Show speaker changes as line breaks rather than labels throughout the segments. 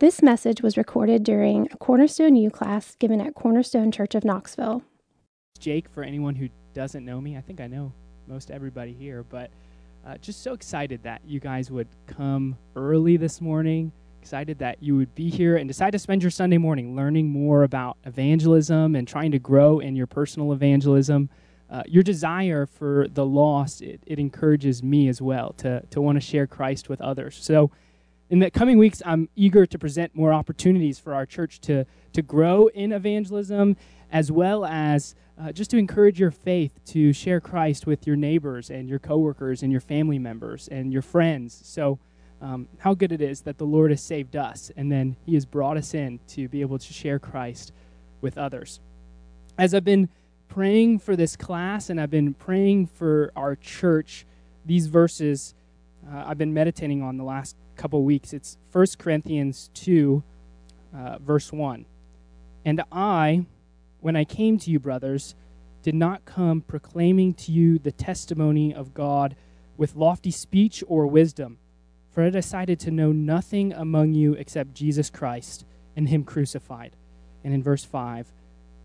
This message was recorded during a Cornerstone U class given at Cornerstone Church of Knoxville.
Jake, for anyone who doesn't know me, I think I know most everybody here, but uh, just so excited that you guys would come early this morning. Excited that you would be here and decide to spend your Sunday morning learning more about evangelism and trying to grow in your personal evangelism. Uh, your desire for the lost, it, it encourages me as well to, to want to share Christ with others. So, in the coming weeks, I'm eager to present more opportunities for our church to, to grow in evangelism, as well as uh, just to encourage your faith to share Christ with your neighbors and your coworkers and your family members and your friends. So, um, how good it is that the Lord has saved us and then He has brought us in to be able to share Christ with others. As I've been praying for this class and I've been praying for our church, these verses uh, I've been meditating on the last couple weeks. It's 1 Corinthians 2, uh, verse 1. And I, when I came to you, brothers, did not come proclaiming to you the testimony of God with lofty speech or wisdom, for I decided to know nothing among you except Jesus Christ and Him crucified. And in verse 5,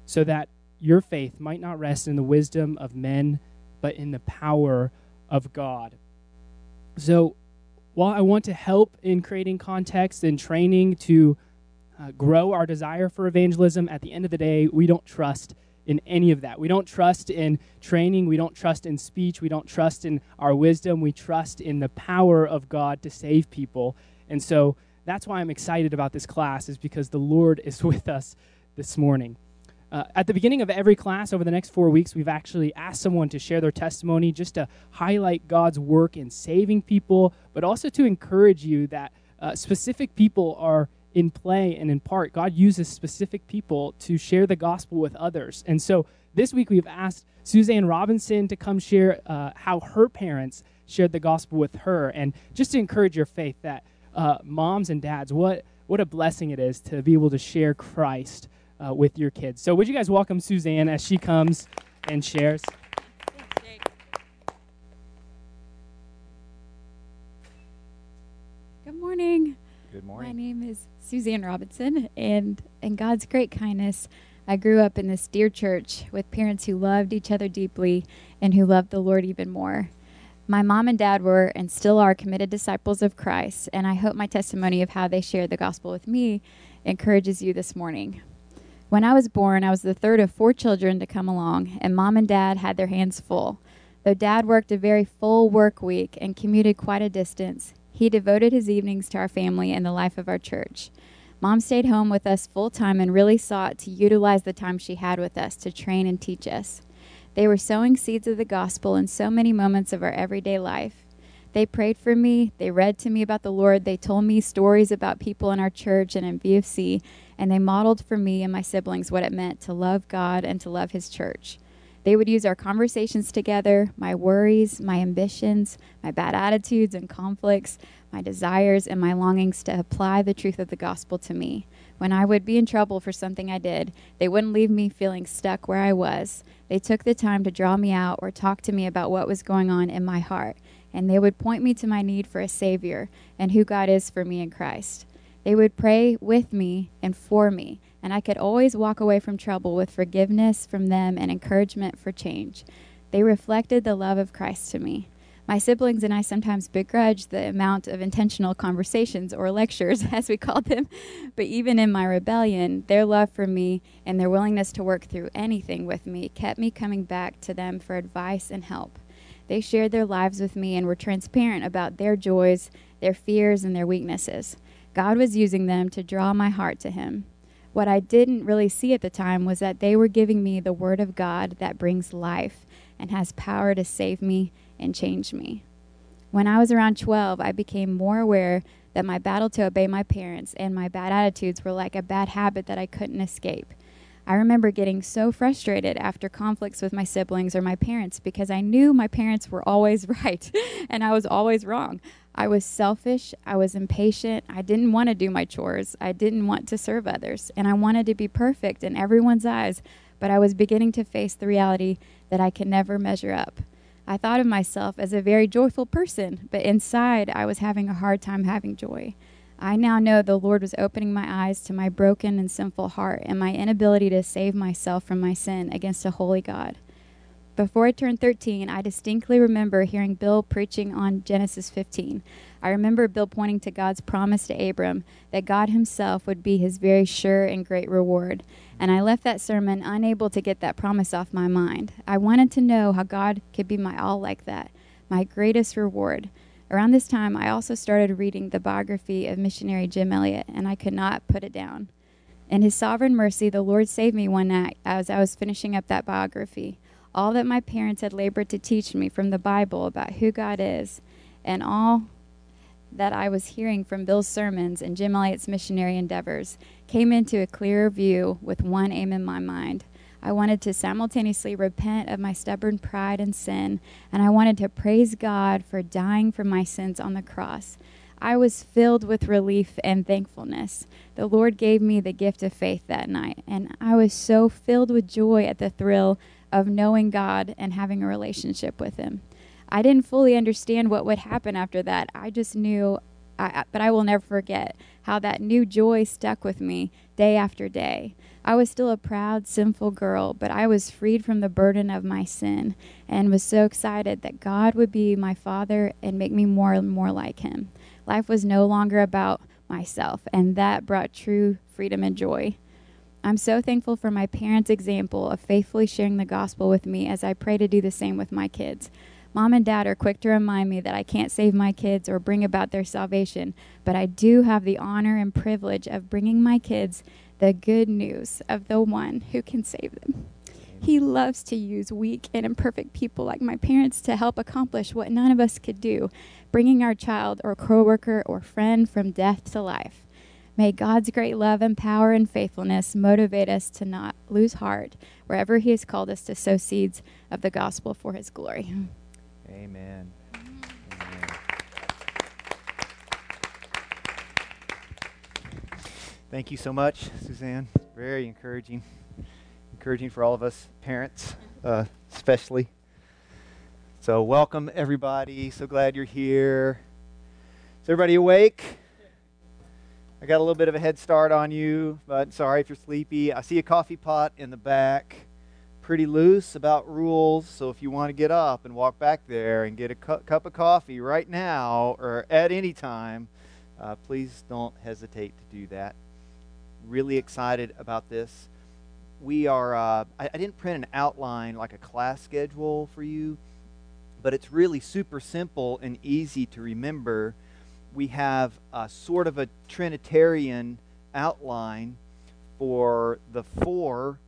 so that your faith might not rest in the wisdom of men, but in the power of God. So, while I want to help in creating context and training to uh, grow our desire for evangelism, at the end of the day, we don't trust in any of that. We don't trust in training. We don't trust in speech. We don't trust in our wisdom. We trust in the power of God to save people. And so that's why I'm excited about this class, is because the Lord is with us this morning. Uh, at the beginning of every class over the next four weeks, we've actually asked someone to share their testimony just to highlight God's work in saving people, but also to encourage you that uh, specific people are in play and in part. God uses specific people to share the gospel with others. And so this week we've asked Suzanne Robinson to come share uh, how her parents shared the gospel with her, and just to encourage your faith that uh, moms and dads, what what a blessing it is to be able to share Christ uh, with your kids. So, would you guys welcome Suzanne as she comes and shares?
Good morning.
Good morning.
My name is Suzanne Robinson, and in God's great kindness, I grew up in this dear church with parents who loved each other deeply and who loved the Lord even more. My mom and dad were and still are committed disciples of Christ, and I hope my testimony of how they shared the gospel with me encourages you this morning. When I was born, I was the third of four children to come along, and mom and dad had their hands full. Though dad worked a very full work week and commuted quite a distance, he devoted his evenings to our family and the life of our church. Mom stayed home with us full time and really sought to utilize the time she had with us to train and teach us. They were sowing seeds of the gospel in so many moments of our everyday life. They prayed for me, they read to me about the Lord, they told me stories about people in our church and in BFC, and they modeled for me and my siblings what it meant to love God and to love His church. They would use our conversations together, my worries, my ambitions, my bad attitudes and conflicts, my desires, and my longings to apply the truth of the gospel to me. When I would be in trouble for something I did, they wouldn't leave me feeling stuck where I was. They took the time to draw me out or talk to me about what was going on in my heart, and they would point me to my need for a Savior and who God is for me in Christ. They would pray with me and for me, and I could always walk away from trouble with forgiveness from them and encouragement for change. They reflected the love of Christ to me. My siblings and I sometimes begrudge the amount of intentional conversations or lectures, as we called them, but even in my rebellion, their love for me and their willingness to work through anything with me kept me coming back to them for advice and help. They shared their lives with me and were transparent about their joys, their fears, and their weaknesses. God was using them to draw my heart to Him. What I didn't really see at the time was that they were giving me the Word of God that brings life and has power to save me and change me. When I was around 12, I became more aware that my battle to obey my parents and my bad attitudes were like a bad habit that I couldn't escape. I remember getting so frustrated after conflicts with my siblings or my parents because I knew my parents were always right and I was always wrong. I was selfish, I was impatient, I didn't want to do my chores, I didn't want to serve others, and I wanted to be perfect in everyone's eyes, but I was beginning to face the reality that I could never measure up. I thought of myself as a very joyful person, but inside I was having a hard time having joy. I now know the Lord was opening my eyes to my broken and sinful heart and my inability to save myself from my sin against a holy God. Before I turned 13, I distinctly remember hearing Bill preaching on Genesis 15. I remember Bill pointing to God's promise to Abram that God himself would be his very sure and great reward. And I left that sermon unable to get that promise off my mind. I wanted to know how God could be my all like that, my greatest reward. Around this time, I also started reading the biography of missionary Jim Elliot, and I could not put it down. In his sovereign mercy, the Lord saved me one night as I was finishing up that biography all that my parents had labored to teach me from the Bible about who God is, and all that I was hearing from Bill's sermons and Jim Elliot's missionary endeavors came into a clearer view with one aim in my mind. I wanted to simultaneously repent of my stubborn pride and sin, and I wanted to praise God for dying for my sins on the cross. I was filled with relief and thankfulness. The Lord gave me the gift of faith that night, and I was so filled with joy at the thrill of knowing God and having a relationship with Him. I didn't fully understand what would happen after that. I just knew, I, but I will never forget how that new joy stuck with me day after day. I was still a proud, sinful girl, but I was freed from the burden of my sin and was so excited that God would be my Father and make me more and more like Him. Life was no longer about myself, and that brought true freedom and joy. I'm so thankful for my parents' example of faithfully sharing the gospel with me as I pray to do the same with my kids. Mom and dad are quick to remind me that I can't save my kids or bring about their salvation, but I do have the honor and privilege of bringing my kids the good news of the one who can save them. He loves to use weak and imperfect people like my parents to help accomplish what none of us could do, bringing our child or coworker or friend from death to life. May God's great love and power and faithfulness motivate us to not lose heart wherever He has called us to sow seeds of the gospel for His glory.
Amen. Amen. Thank you so much, Suzanne. Very encouraging. Encouraging for all of us parents, uh, especially. So, welcome everybody. So glad you're here. Is everybody awake? I got a little bit of a head start on you, but sorry if you're sleepy. I see a coffee pot in the back, pretty loose about rules. So if you want to get up and walk back there and get a cu- cup of coffee right now or at any time, uh, please don't hesitate to do that. Really excited about this. We are, uh, I, I didn't print an outline like a class schedule for you, but it's really super simple and easy to remember we have a sort of a Trinitarian outline for the four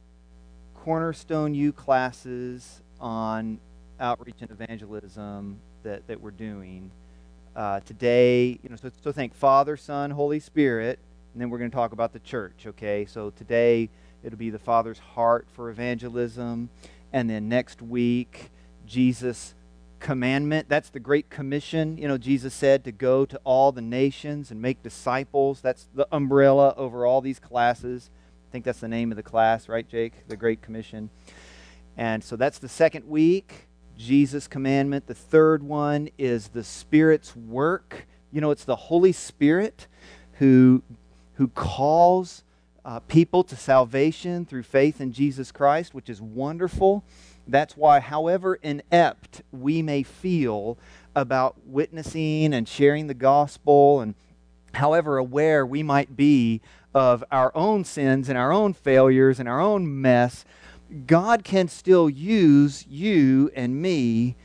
Cornerstone U classes on outreach and evangelism that, that we're doing. Uh, today, you know, so, so think Father, Son, Holy Spirit, and then we're going to talk about the church, okay? So today it'll be the Father's heart for evangelism, and then next week, Jesus' commandment. That's the Great Commission. You know, Jesus said to go to all the nations and make disciples. That's the umbrella over all these classes. I think that's the name of the class, right, Jake? The Great Commission. And so that's the second week, Jesus' commandment. The third one is the Spirit's work. You know, it's the Holy Spirit who, who calls uh, people to salvation through faith in Jesus Christ, which is wonderful. That's why, however inept we may feel about witnessing and sharing the gospel, and however aware we might be of our own sins and our own failures and our own mess, God can still use you and me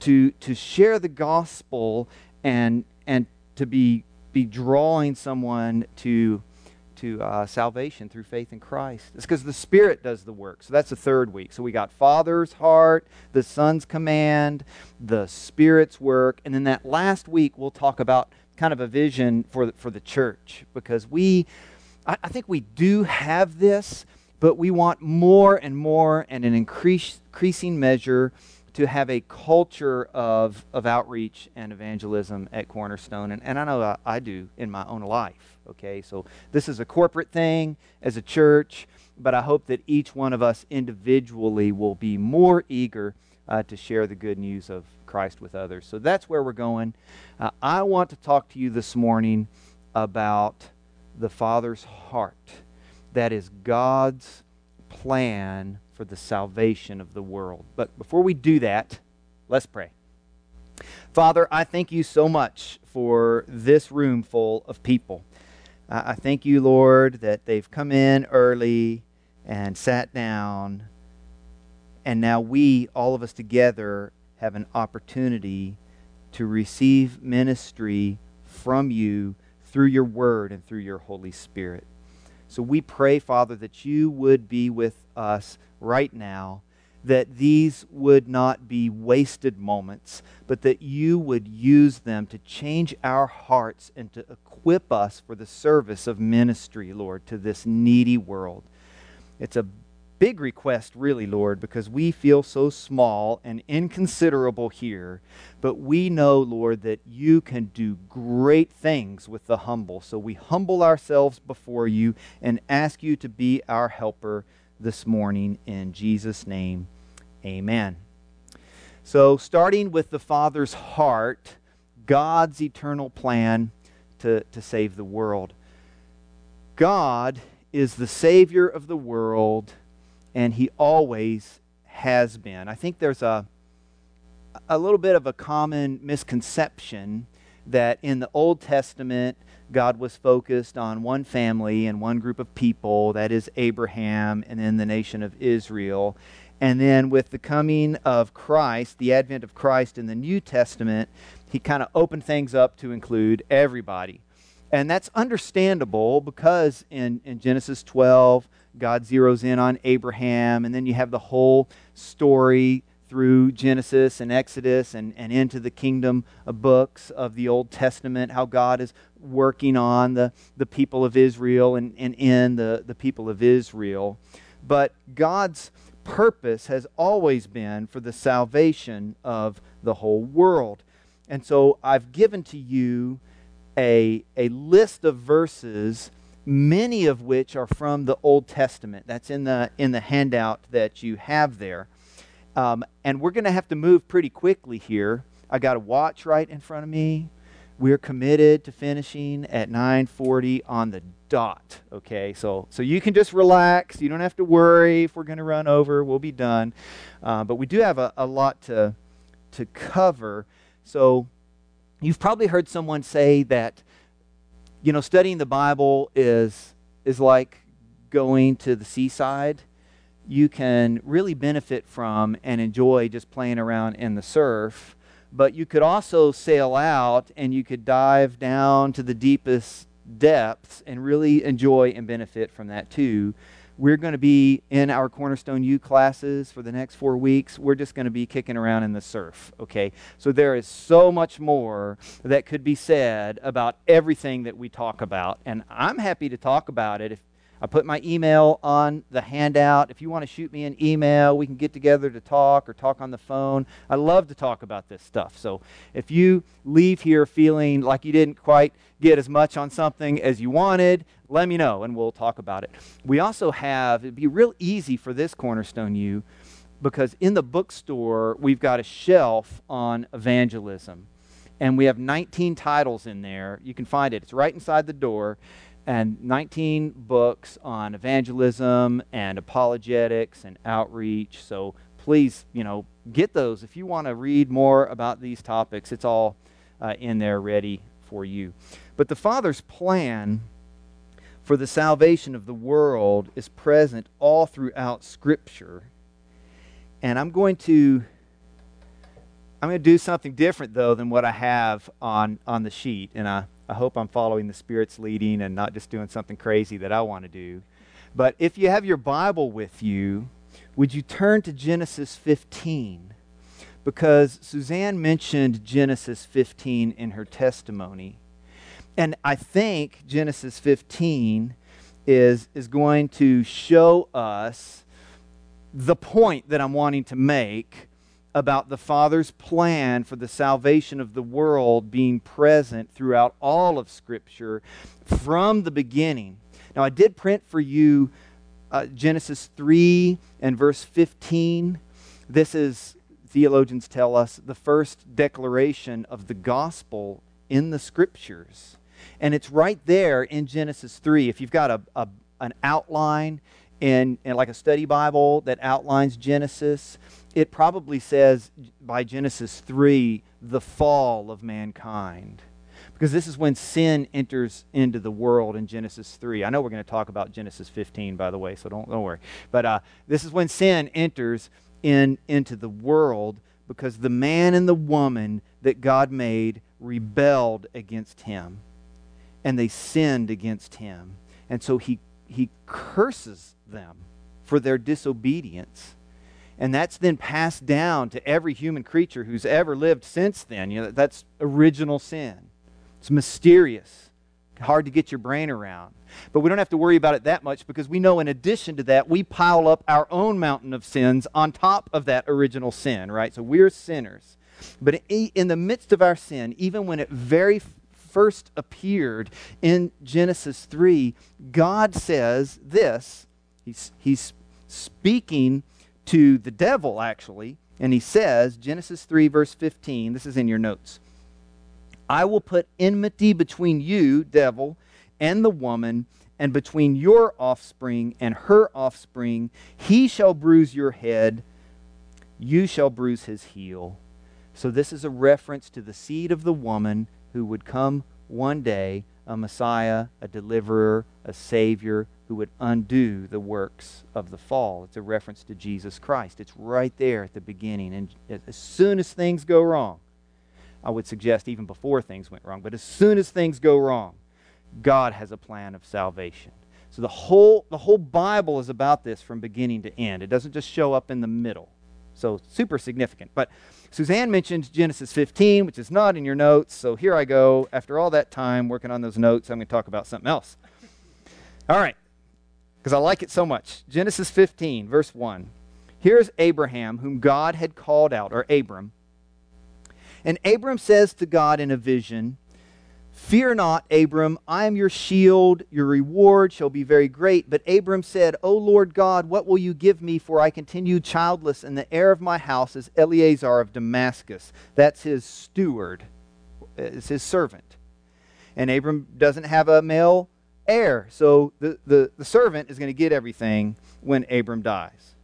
to, to share the gospel and, and to be, be drawing someone to to uh, salvation through faith in Christ. It's because the Spirit does the work. So that's the third week. So we got Father's heart, the Son's command, the Spirit's work, and then that last week we'll talk about kind of a vision for the, for the church because we, I, I think we do have this, but we want more and more and an increase, increasing measure to have a culture of, of outreach and evangelism at Cornerstone. And, and I know I, I do in my own life. Okay, so this is a corporate thing as a church, but I hope that each one of us individually will be more eager uh, to share the good news of Christ with others. So that's where we're going. Uh, I want to talk to you this morning about the Father's heart. That is God's plan for the salvation of the world. But before we do that, let's pray. Father, I thank you so much for this room full of people. I thank you, Lord, that they've come in early and sat down. And now we, all of us together, have an opportunity to receive ministry from you through your word and through your Holy Spirit. So we pray, Father, that you would be with us right now, that these would not be wasted moments, but that you would use them to change our hearts and to equip us for the service of ministry, Lord, to this needy world. It's a big request, really, Lord, because we feel so small and inconsiderable here. But we know, Lord, that you can do great things with the humble. So we humble ourselves before you and ask you to be our helper this morning. In Jesus' name, amen. So, starting with the Father's heart, God's eternal plan to, to save the world. God is the Savior of the world and he always has been. I think there's a a little bit of a common misconception that in the Old Testament God was focused on one family and one group of people, that is Abraham and then the nation of Israel. And then with the coming of Christ, the advent of Christ in the New Testament, he kind of opened things up to include everybody. And that's understandable because in, in Genesis 12, God zeroes in on Abraham, and then you have the whole story through Genesis and Exodus and, and into the kingdom of books of the Old Testament, how God is working on the, the people of Israel and, and in the, the people of Israel. But God's purpose has always been for the salvation of the whole world. And so I've given to you a, a list of verses many of which are from the Old Testament. That's in the, in the handout that you have there. Um, and we're going to have to move pretty quickly here. I got a watch right in front of me. We're committed to finishing at 9:40 on the dot. Okay, so so you can just relax. You don't have to worry if we're going to run over. We'll be done. Uh, but we do have a, a lot to to cover. So you've probably heard someone say that you know, studying the Bible is, is like going to the seaside. You can really benefit from and enjoy just playing around in the surf, but you could also sail out and you could dive down to the deepest depths and really enjoy and benefit from that too we're going to be in our Cornerstone U classes for the next four weeks. We're just going to be kicking around in the surf, okay? So there is so much more that could be said about everything that we talk about. And I'm happy to talk about it if I put my email on the handout. If you want to shoot me an email, we can get together to talk or talk on the phone. I love to talk about this stuff. So if you leave here feeling like you didn't quite get as much on something as you wanted, let me know and we'll talk about it. We also have, it'd be real easy for this Cornerstone U because in the bookstore, we've got a shelf on evangelism. And we have 19 titles in there. You can find it, it's right inside the door and 19 books on evangelism and apologetics and outreach. So please, you know, get those if you want to read more about these topics. It's all uh, in there ready for you. But the Father's plan for the salvation of the world is present all throughout Scripture. And I'm going to I'm going to do something different though than what I have on on the sheet, and I I hope I'm following the Spirit's leading and not just doing something crazy that I want to do. But if you have your Bible with you, would you turn to Genesis 15? Because Suzanne mentioned Genesis 15 in her testimony. And I think Genesis 15 is, is going to show us the point that I'm wanting to make about the Father's plan for the salvation of the world being present throughout all of Scripture from the beginning. Now, I did print for you uh, Genesis 3 and verse 15. This is, theologians tell us, the first declaration of the gospel in the Scriptures. And it's right there in Genesis 3. If you've got a, a an outline in, in like a study Bible that outlines Genesis, it probably says by Genesis 3, the fall of mankind. Because this is when sin enters into the world in Genesis 3. I know we're going to talk about Genesis 15, by the way, so don't, don't worry. But uh, this is when sin enters in, into the world because the man and the woman that God made rebelled against him and they sinned against him. And so he, he curses them for their disobedience. And that's then passed down to every human creature who's ever lived since then. You know, that's original sin. It's mysterious, hard to get your brain around. But we don't have to worry about it that much because we know in addition to that, we pile up our own mountain of sins on top of that original sin, right? So we're sinners. But in the midst of our sin, even when it very first appeared in Genesis 3, God says this. He's, he's speaking to the devil, actually, and he says, Genesis 3, verse 15, this is in your notes. I will put enmity between you, devil, and the woman, and between your offspring and her offspring. He shall bruise your head, you shall bruise his heel. So, this is a reference to the seed of the woman who would come one day, a Messiah, a deliverer, a Savior, who would undo the works of the fall. It's a reference to Jesus Christ. It's right there at the beginning. And as soon as things go wrong, I would suggest even before things went wrong, but as soon as things go wrong, God has a plan of salvation. So the whole, the whole Bible is about this from beginning to end. It doesn't just show up in the middle. So super significant. But Suzanne mentioned Genesis 15, which is not in your notes. So here I go. After all that time working on those notes, I'm going to talk about something else. All right. Because I like it so much. Genesis 15, verse 1. Here's Abraham, whom God had called out, or Abram, and Abram says to God in a vision, Fear not, Abram, I am your shield, your reward shall be very great. But Abram said, O Lord God, what will you give me, for I continue childless, and the heir of my house is Eliezer of Damascus. That's his steward, uh, it's his servant. And Abram doesn't have a male heir, so the, the, the servant is going to get everything when Abram dies.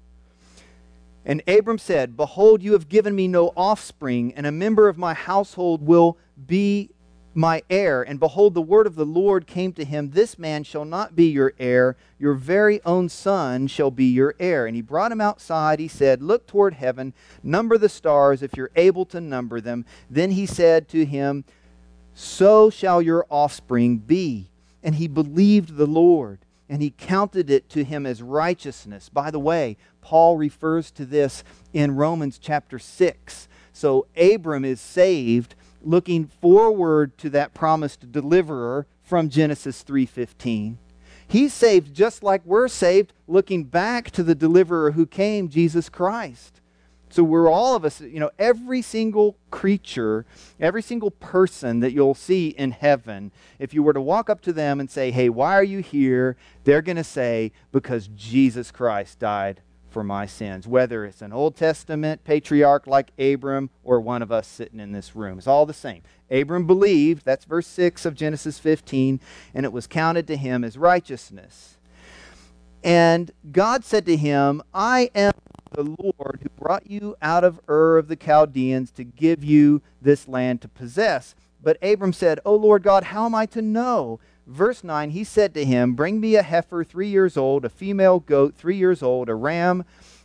And Abram said, Behold, you have given me no offspring, and a member of my household will be my heir. And behold, the word of the Lord came to him This man shall not be your heir, your very own son shall be your heir. And he brought him outside. He said, Look toward heaven, number the stars, if you're able to number them. Then he said to him, So shall your offspring be. And he believed the Lord and he counted it to him as righteousness. By the way, Paul refers to this in Romans chapter 6. So Abram is saved looking forward to that promised deliverer from Genesis 3:15. He's saved just like we're saved looking back to the deliverer who came, Jesus Christ. So we're all of us, you know, every single creature, every single person that you'll see in heaven, if you were to walk up to them and say, hey, why are you here? They're going to say, because Jesus Christ died for my sins. Whether it's an Old Testament patriarch like Abram or one of us sitting in this room, it's all the same. Abram believed, that's verse 6 of Genesis 15, and it was counted to him as righteousness. And God said to him, I am the Lord who brought you out of Ur of the Chaldeans to give you this land to possess. But Abram said, O Lord God, how am I to know? Verse 9, he said to him, Bring me a heifer three years old, a female goat three years old, a ram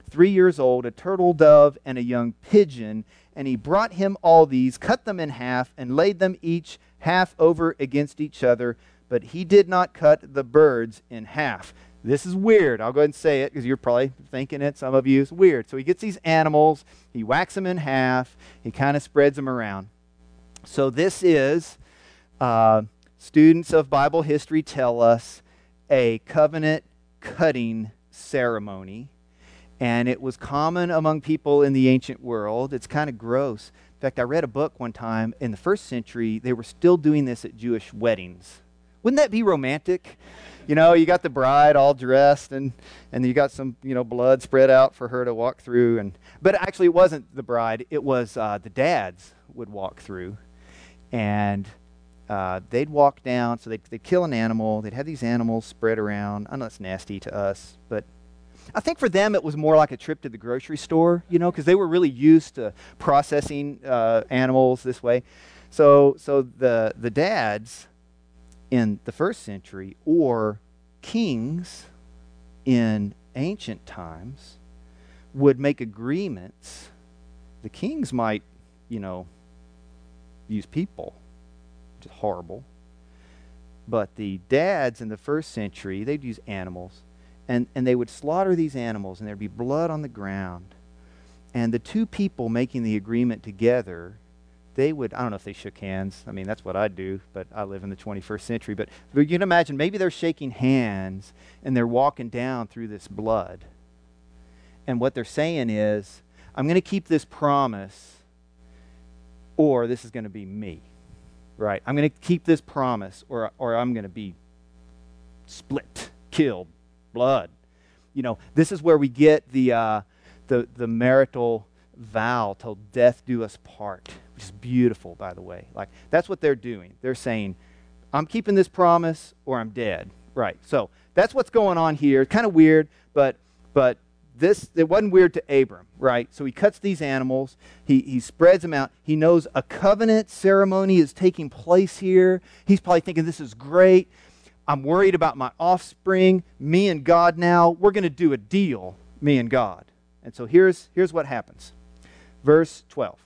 three years old, a turtle dove, and a young pigeon. And he brought him all these, cut them in half, and laid them each half over against each other. But he did not cut the birds in half. This is weird. I'll go ahead and say it because you're probably thinking it. Some of you is weird. So he gets these animals, he whacks them in half, he kind of spreads them around. So this is, uh, students of Bible history tell us, a covenant cutting ceremony. And it was common among people in the ancient world. It's kind of gross. In fact, I read a book one time in the first century, they were still doing this at Jewish weddings. Wouldn't that be romantic? you know, you got the bride all dressed and, and you got some, you know, blood spread out for her to walk through. And, but actually, it wasn't the bride, it was uh, the dads would walk through. And uh, they'd walk down, so they'd, they'd kill an animal. They'd have these animals spread around. I know it's nasty to us, but I think for them it was more like a trip to the grocery store, you know, because they were really used to processing uh, animals this way. So, so the the dads in the first century or kings in ancient times would make agreements. The kings might, you know, use people, which is horrible. But the dads in the first century, they'd use animals and, and they would slaughter these animals, and there'd be blood on the ground. And the two people making the agreement together, they would, I don't know if they shook hands. I mean, that's what I'd do, but I live in the 21st century. But, but you can imagine maybe they're shaking hands and they're walking down through this blood. And what they're saying is, I'm going to keep this promise, or this is going to be me. Right? I'm going to keep this promise, or, or I'm going to be split, killed, blood. You know, this is where we get the, uh, the, the marital vow till death do us part, which is beautiful, by the way. Like, that's what they're doing. They're saying, I'm keeping this promise or I'm dead. Right. So that's what's going on here. Kind of weird, but, but this, it wasn't weird to Abram, right? So he cuts these animals, he, he spreads them out. He knows a covenant ceremony is taking place here. He's probably thinking this is great. I'm worried about my offspring. Me and God now, we're going to do a deal, me and God. And so here's, here's what happens. Verse 12.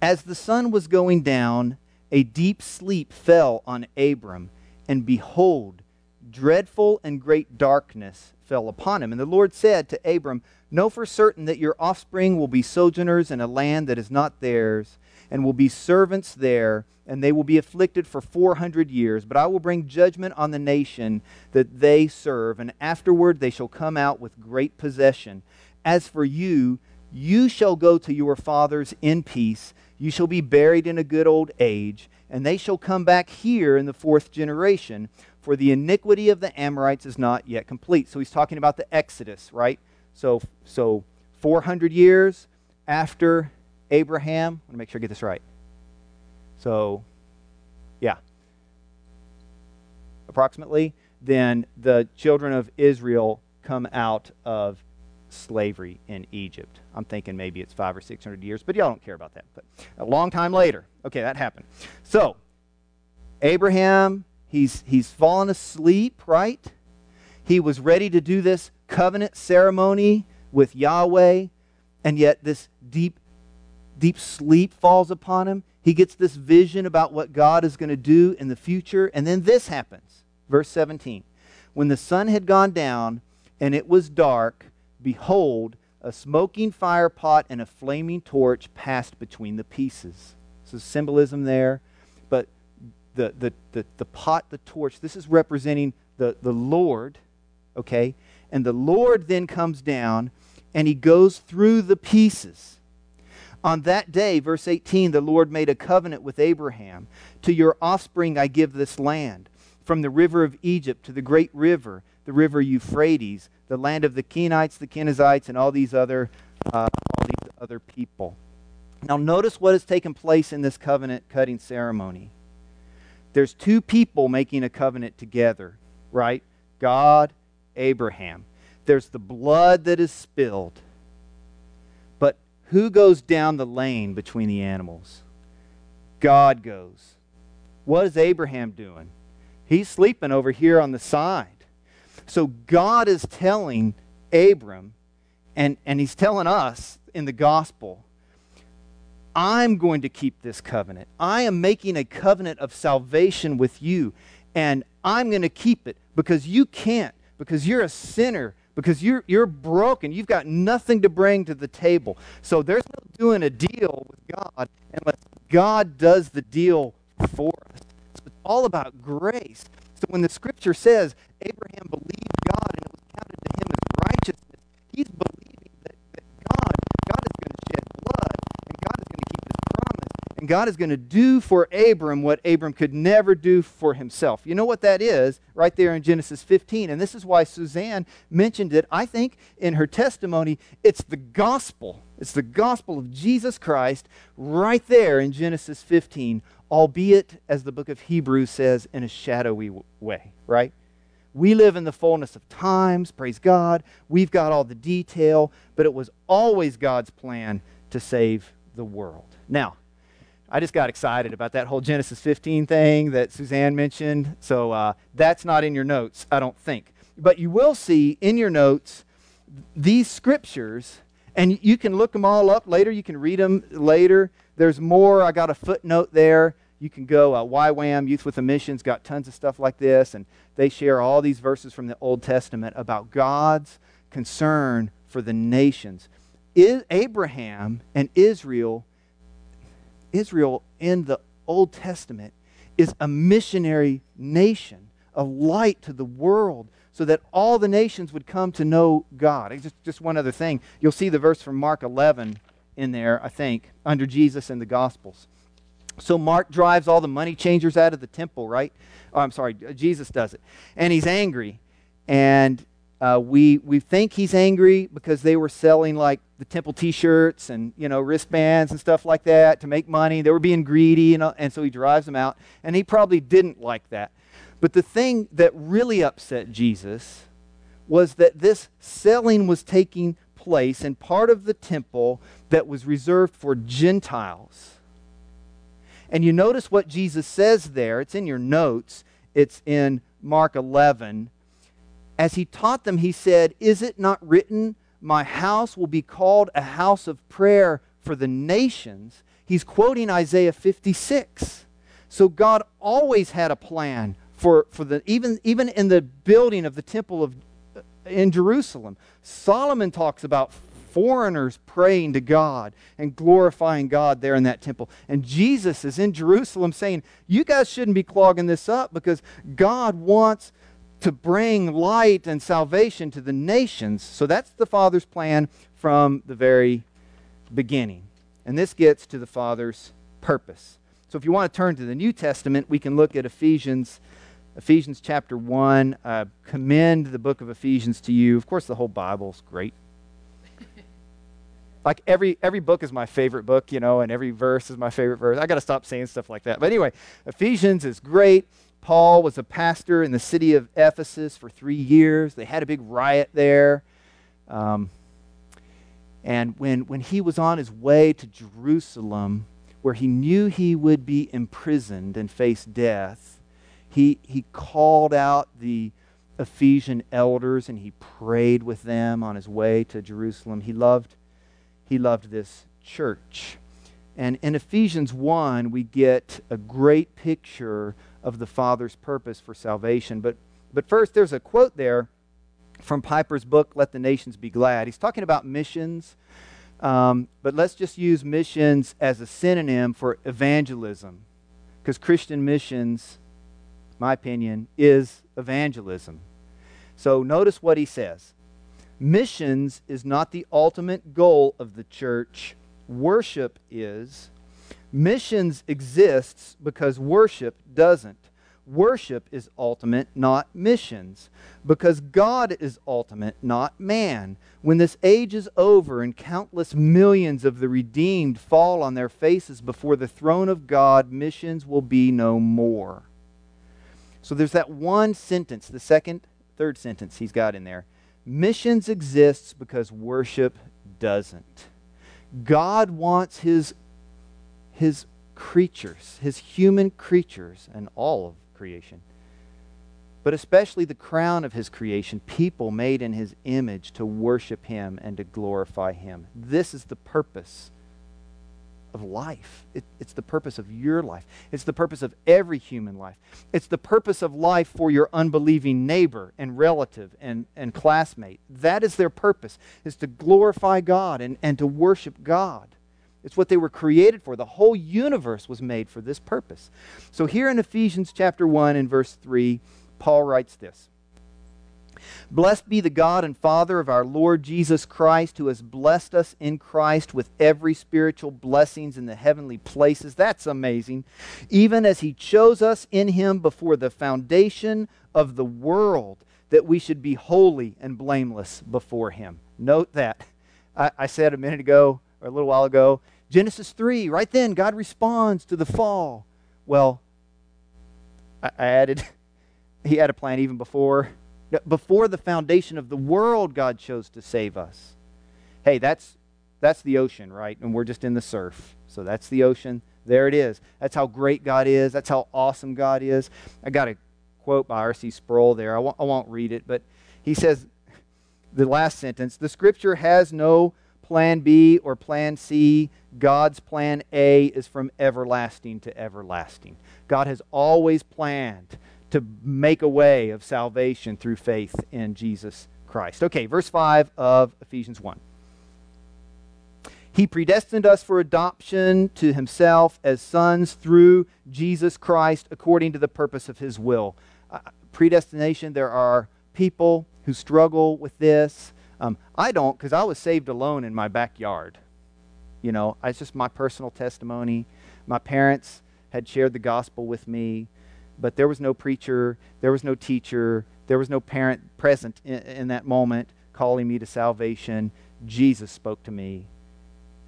As the sun was going down, a deep sleep fell on Abram, and behold, dreadful and great darkness fell upon him. And the Lord said to Abram, Know for certain that your offspring will be sojourners in a land that is not theirs, and will be servants there and they will be afflicted for 400 years. But I will bring judgment on the nation that they serve, and afterward they shall come out with great possession. As for you, you shall go to your fathers in peace. You shall be buried in a good old age, and they shall come back here in the fourth generation, for the iniquity of the Amorites is not yet complete. So he's talking about the Exodus, right? So, so 400 years after Abraham. I want to make sure I get this right. So, yeah, approximately. Then the children of Israel come out of slavery in Egypt. I'm thinking maybe it's five or six hundred years, but y'all don't care about that. But a long time later, okay, that happened. So, Abraham, he's he's fallen asleep, right? He was ready to do this covenant ceremony with Yahweh, and yet this deep, deep sleep falls upon him. He gets this vision about what God is going to do in the future. And then this happens. Verse 17. When the sun had gone down and it was dark, behold, a smoking fire pot and a flaming torch passed between the pieces. So symbolism there. But the, the, the, the pot, the torch, this is representing the, the Lord, okay? And the Lord then comes down and he goes through the pieces. On that day, verse 18, the Lord made a covenant with Abraham. To your offspring I give this land, from the river of Egypt to the great river, the river Euphrates, the land of the Kenites, the Kenizzites, and all these other, uh, all these other people. Now, notice what has taken place in this covenant cutting ceremony. There's two people making a covenant together, right? God, Abraham. There's the blood that is spilled But who goes down the lane between the animals? God goes. What is Abraham doing? He's sleeping over here on the side. So God is telling Abram, and, and he's telling us in the gospel, I'm going to keep this covenant. I am making a covenant of salvation with you, and I'm going to keep it because you can't, because you're a sinner because you're, you're broken. You've got nothing to bring to the table. So there's no doing a deal with God unless God does the deal for us. So it's all about grace. So when the scripture says Abraham believed God and it was counted to him as righteousness, he's believing that, that God, God is going to shed blood and God is going to keep his promise. And God is going to do for Abram what Abram could never do for himself. You know what that is? Right there in Genesis 15. And this is why Suzanne mentioned it, I think, in her testimony. It's the gospel. It's the gospel of Jesus Christ right there in Genesis 15. Albeit, as the book of Hebrews says, in a shadowy way, right? We live in the fullness of times, praise God. We've got all the detail, but it was always God's plan to save the world. Now, I just got excited about that whole Genesis 15 thing that Suzanne mentioned. So uh, that's not in your notes, I don't think. But you will see in your notes these scriptures, and you can look them all up later. You can read them later. There's more. I got a footnote there. You can go, uh, YWAM, Youth with a Mission's got tons of stuff like this, and they share all these verses from the Old Testament about God's concern for the nations. Abraham and Israel Israel in the Old Testament is a missionary nation, a light to the world, so that all the nations would come to know God. Just, just one other thing. You'll see the verse from Mark 11 in there, I think, under Jesus in the Gospels. So Mark drives all the money changers out of the temple, right? Oh, I'm sorry, Jesus does it. And he's angry. And uh, we, we think he's angry because they were selling like the temple t-shirts and you know wristbands and stuff like that to make money. They were being greedy, know, and so he drives them out. And he probably didn't like that. But the thing that really upset Jesus was that this selling was taking place and part of the temple that was reserved for Gentiles. And you notice what Jesus says there. It's in your notes. It's in Mark 11 as he taught them, he said, Is it not written, My house will be called a house of prayer for the nations? He's quoting Isaiah 56. So God always had a plan for, for the even, even in the building of the temple of in Jerusalem. Solomon talks about foreigners praying to God and glorifying God there in that temple. And Jesus is in Jerusalem saying, You guys shouldn't be clogging this up because God wants to bring light and salvation to the nations. So that's the Father's plan from the very beginning. And this gets to the Father's purpose. So if you want to turn to the New Testament, we can look at Ephesians Ephesians chapter 1. Uh, commend the book of Ephesians to you. Of course, the whole Bible's great. like every every book is my favorite book, you know, and every verse is my favorite verse. I got to stop saying stuff like that. But anyway, Ephesians is great. Paul was a pastor in the city of Ephesus for three years. They had a big riot there. Um, and when, when he was on his way to Jerusalem, where he knew he would be imprisoned and face death, he, he called out the Ephesian elders and he prayed with them on his way to Jerusalem. He loved, he loved this church. And in Ephesians 1, we get a great picture of the Father's purpose for salvation. But, but first, there's a quote there from Piper's book, Let the Nations Be Glad. He's talking about missions, um, but let's just use missions as a synonym for evangelism, because Christian missions, my opinion, is evangelism. So notice what he says Missions is not the ultimate goal of the church, worship is. Missions exists because worship doesn't. Worship is ultimate, not missions, because God is ultimate, not man. When this age is over and countless millions of the redeemed fall on their faces before the throne of God, missions will be no more. So there's that one sentence, the second, third sentence he's got in there. Missions exists because worship doesn't. God wants his his creatures, his human creatures, and all of creation, but especially the crown of his creation, people made in his image to worship him and to glorify him. This is the purpose of life. It, it's the purpose of your life. It's the purpose of every human life. It's the purpose of life for your unbelieving neighbor and relative and, and classmate. That is their purpose, is to glorify God and, and to worship God. It's what they were created for. The whole universe was made for this purpose. So here in Ephesians chapter 1 and verse 3, Paul writes this. Blessed be the God and Father of our Lord Jesus Christ, who has blessed us in Christ with every spiritual blessings in the heavenly places. That's amazing. Even as he chose us in him before the foundation of the world, that we should be holy and blameless before him. Note that. I, I said a minute ago, or a little while ago. Genesis 3, right then, God responds to the fall Well, I, I added, he had a plan even before. Before the foundation of the world, God chose to save us. Hey, that's, that's the ocean, right? And we're just in the surf. So that's the ocean. There it is. That's how great God is. That's how awesome God is. I got a quote by R.C. Sproul there. I won't, won't read it, but he says, the last sentence the scripture has no plan B or plan C. God's plan A is from everlasting to everlasting. God has always planned to make a way of salvation through faith in Jesus Christ. Okay, verse 5 of Ephesians 1. He predestined us for adoption to himself as sons through Jesus Christ according to the purpose of his will. Uh, predestination, there are people who struggle with this. Um, I don't because I was saved alone in my backyard. You know, it's just my personal testimony. My parents had shared the gospel with me, but there was no preacher, there was no teacher, there was no parent present in, in that moment calling me to salvation. Jesus spoke to me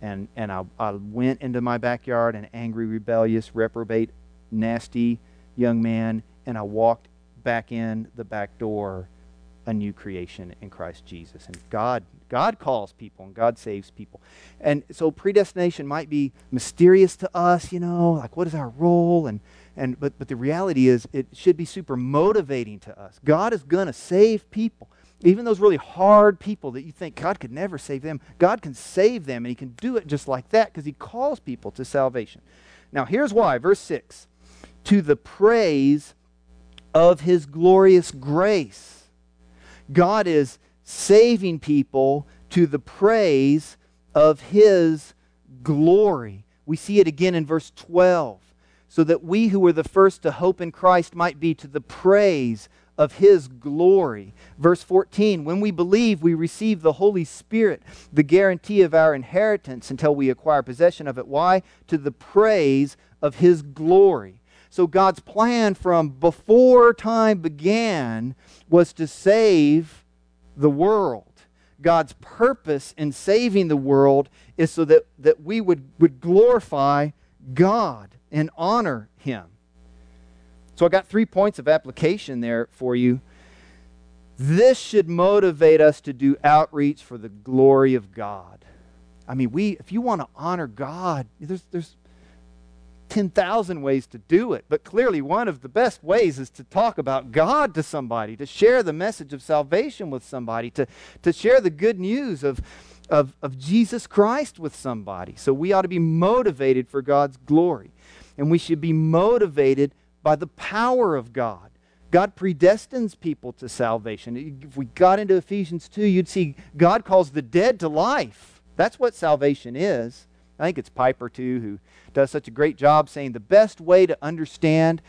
and, and I, I went into my backyard, an angry, rebellious, reprobate, nasty young man, and I walked back in the back door a new creation in Christ Jesus. And God, God calls people and God saves people. And so predestination might be mysterious to us, you know, like what is our role? And, and but, but the reality is it should be super motivating to us. God is going to save people. Even those really hard people that you think God could never save them, God can save them, and He can do it just like that because He calls people to salvation. Now, here's why. Verse 6 To the praise of His glorious grace. God is saving people to the praise of His glory. We see it again in verse 12. So that we who were the first to hope in Christ might be to the praise of his glory. Verse 14 When we believe, we receive the Holy Spirit, the guarantee of our inheritance until we acquire possession of it. Why? To the praise of his glory. So God's plan from before time began was to save the world. God's purpose in saving the world is so that, that we would, would glorify God and honor him. So I got three points of application there for you. This should motivate us to do outreach for the glory of God. I mean, we if you want to honor God, there's there's 10,000 ways to do it, but clearly one of the best ways is to talk about God to somebody, to share the message of salvation with somebody, to, to share the good news of, of, of Jesus Christ with somebody. So we ought to be motivated for God's glory. And we should be motivated by the power of God. God predestines people to salvation. If we got into Ephesians 2, you'd see God calls the dead to life. That's what salvation is. I think it's Piper, too, who does such a great job saying the best way to understand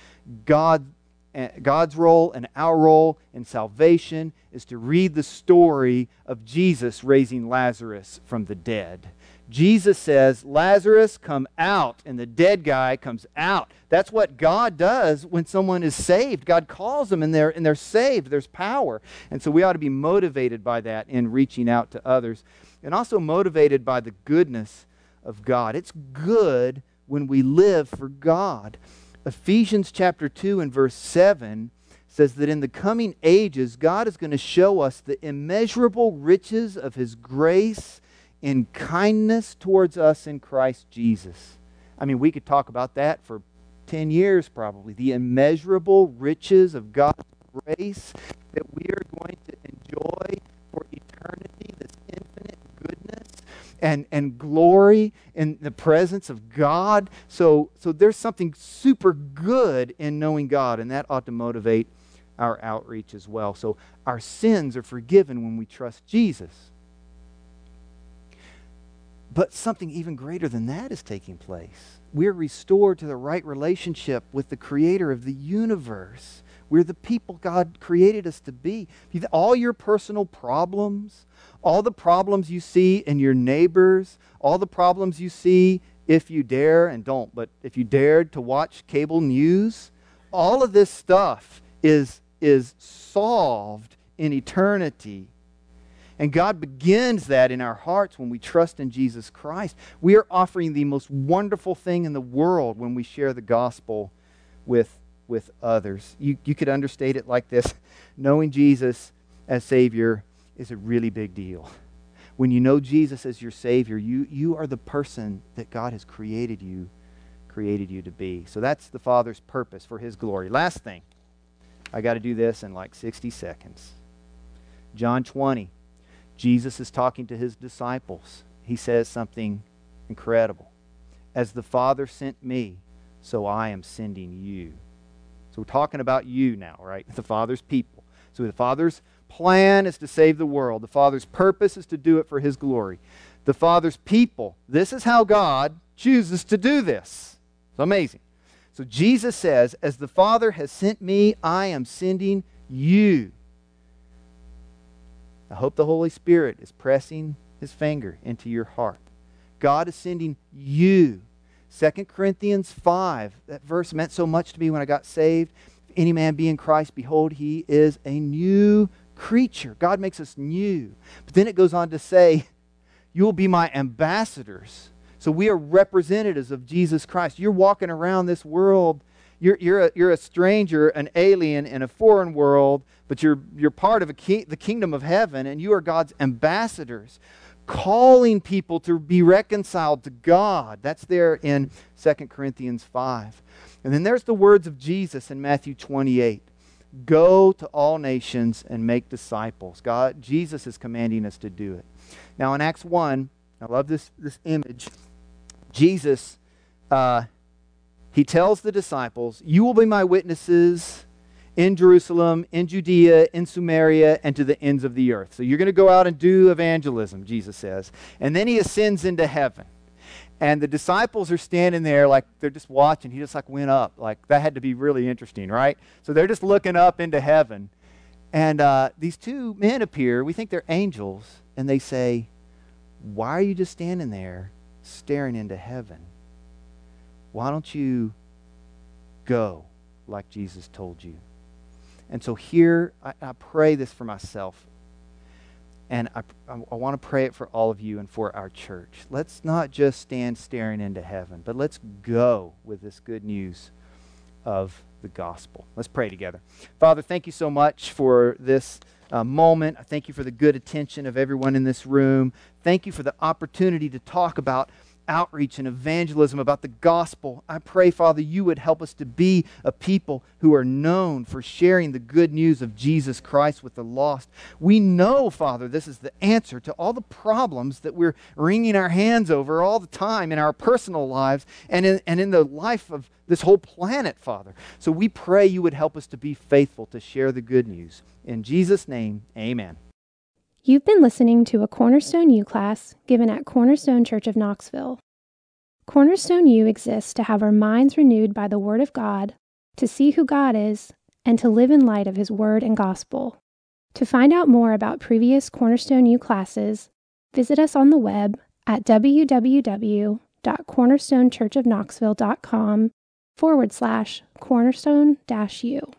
God, eh, God's role and our role in salvation is to read the story of Jesus raising Lazarus from the dead. Jesus says, Lazarus, come out, and the dead guy comes out. That's what God does when someone is saved. God calls them and they're, and they're saved. There's power. And so we ought to be motivated by that in reaching out to others and also motivated by the goodness of God. It's good when we live for God. Ephesians chapter 2 and verse 7 says that in the coming ages, God is going to show us the immeasurable riches of his grace in kindness towards us in Christ Jesus. I mean, we could talk about that for 10 years probably. The immeasurable riches of God's grace that we are going to enjoy for eternity, this infinite goodness and, and glory in the presence of God. So, so there's something super good in knowing God, and that ought to motivate our outreach as well. So our sins are forgiven when we trust Jesus. But something even greater than that is taking place. We're restored to the right relationship with the creator of the universe. We're the people God created us to be. All your personal problems, all the problems you see in your neighbors, all the problems you see if you dare, and don't, but if you dared to watch cable news, all of this stuff is, is solved in eternity and God begins that in our hearts when we trust in Jesus Christ. We are offering the most wonderful thing in the world when we share the gospel with, with others. You, you could understate it like this knowing Jesus as Savior is a really big deal. When you know Jesus as your Savior, you, you are the person that God has created you, created you to be. So that's the Father's purpose for His glory. Last thing, I got to do this in like 60 seconds. John 20, Jesus is talking to his disciples. He says something incredible. As the Father sent me, so I am sending you. So we're talking about you now, right? The Father's people. So the Father's plan is to save the world. The Father's purpose is to do it for His glory. The Father's people, this is how God chooses to do this. It's amazing. So Jesus says, As the Father has sent me, I am sending you. I hope the Holy Spirit is pressing his finger into your heart. God is sending you. 2 Corinthians 5, that verse meant so much to me when I got saved. If any man be in Christ, behold, he is a new creature. God makes us new. But then it goes on to say, You will be my ambassadors. So we are representatives of Jesus Christ. You're walking around this world. You're, you're, a, you're a stranger, an alien in a foreign world, but you're, you're part of ki- the kingdom of heaven, and you are God's ambassadors, calling people to be reconciled to God. That's there in 2 Corinthians 5. And then there's the words of Jesus in Matthew 28. Go to all nations and make disciples. God, Jesus is commanding us to do it. Now in Acts 1, I love this, this image. Jesus, uh, he tells the disciples, You will be my witnesses in Jerusalem, in Judea, in Samaria, and to the ends of the earth. So you're going to go out and do evangelism, Jesus says. And then he ascends into heaven. And the disciples are standing there like they're just watching. He just like went up. Like that had to be really interesting, right? So they're just looking up into heaven. And uh, these two men appear. We think they're angels. And they say, Why are you just standing there staring into heaven? Why don't you go like Jesus told you? And so here, I, I pray this for myself. And I, I, I want to pray it for all of you and for our church. Let's not just stand staring into heaven, but let's go with this good news of the gospel. Let's pray together. Father, thank you so much for this uh, moment. I thank you for the good attention of everyone in this room. Thank you for the opportunity to talk about outreach and evangelism, about the gospel. I pray, Father, you would help us to be a people who are known for sharing the good news of Jesus Christ with the lost. We know, Father, this is the answer to all the problems that we're wringing our hands over all the time in our personal lives and in, and in the life of this whole planet, Father. So we pray you would help us to be faithful to share the good news. In Jesus' name, amen.
You've been listening to a Cornerstone U class given at Cornerstone Church of Knoxville. Cornerstone U exists to have our minds renewed by the Word of God, to see who God is, and to live in light of His Word and Gospel. To find out more about previous Cornerstone U classes, visit us on the web at www.cornerstonechurchofknoxville.com forward slash cornerstone dash U.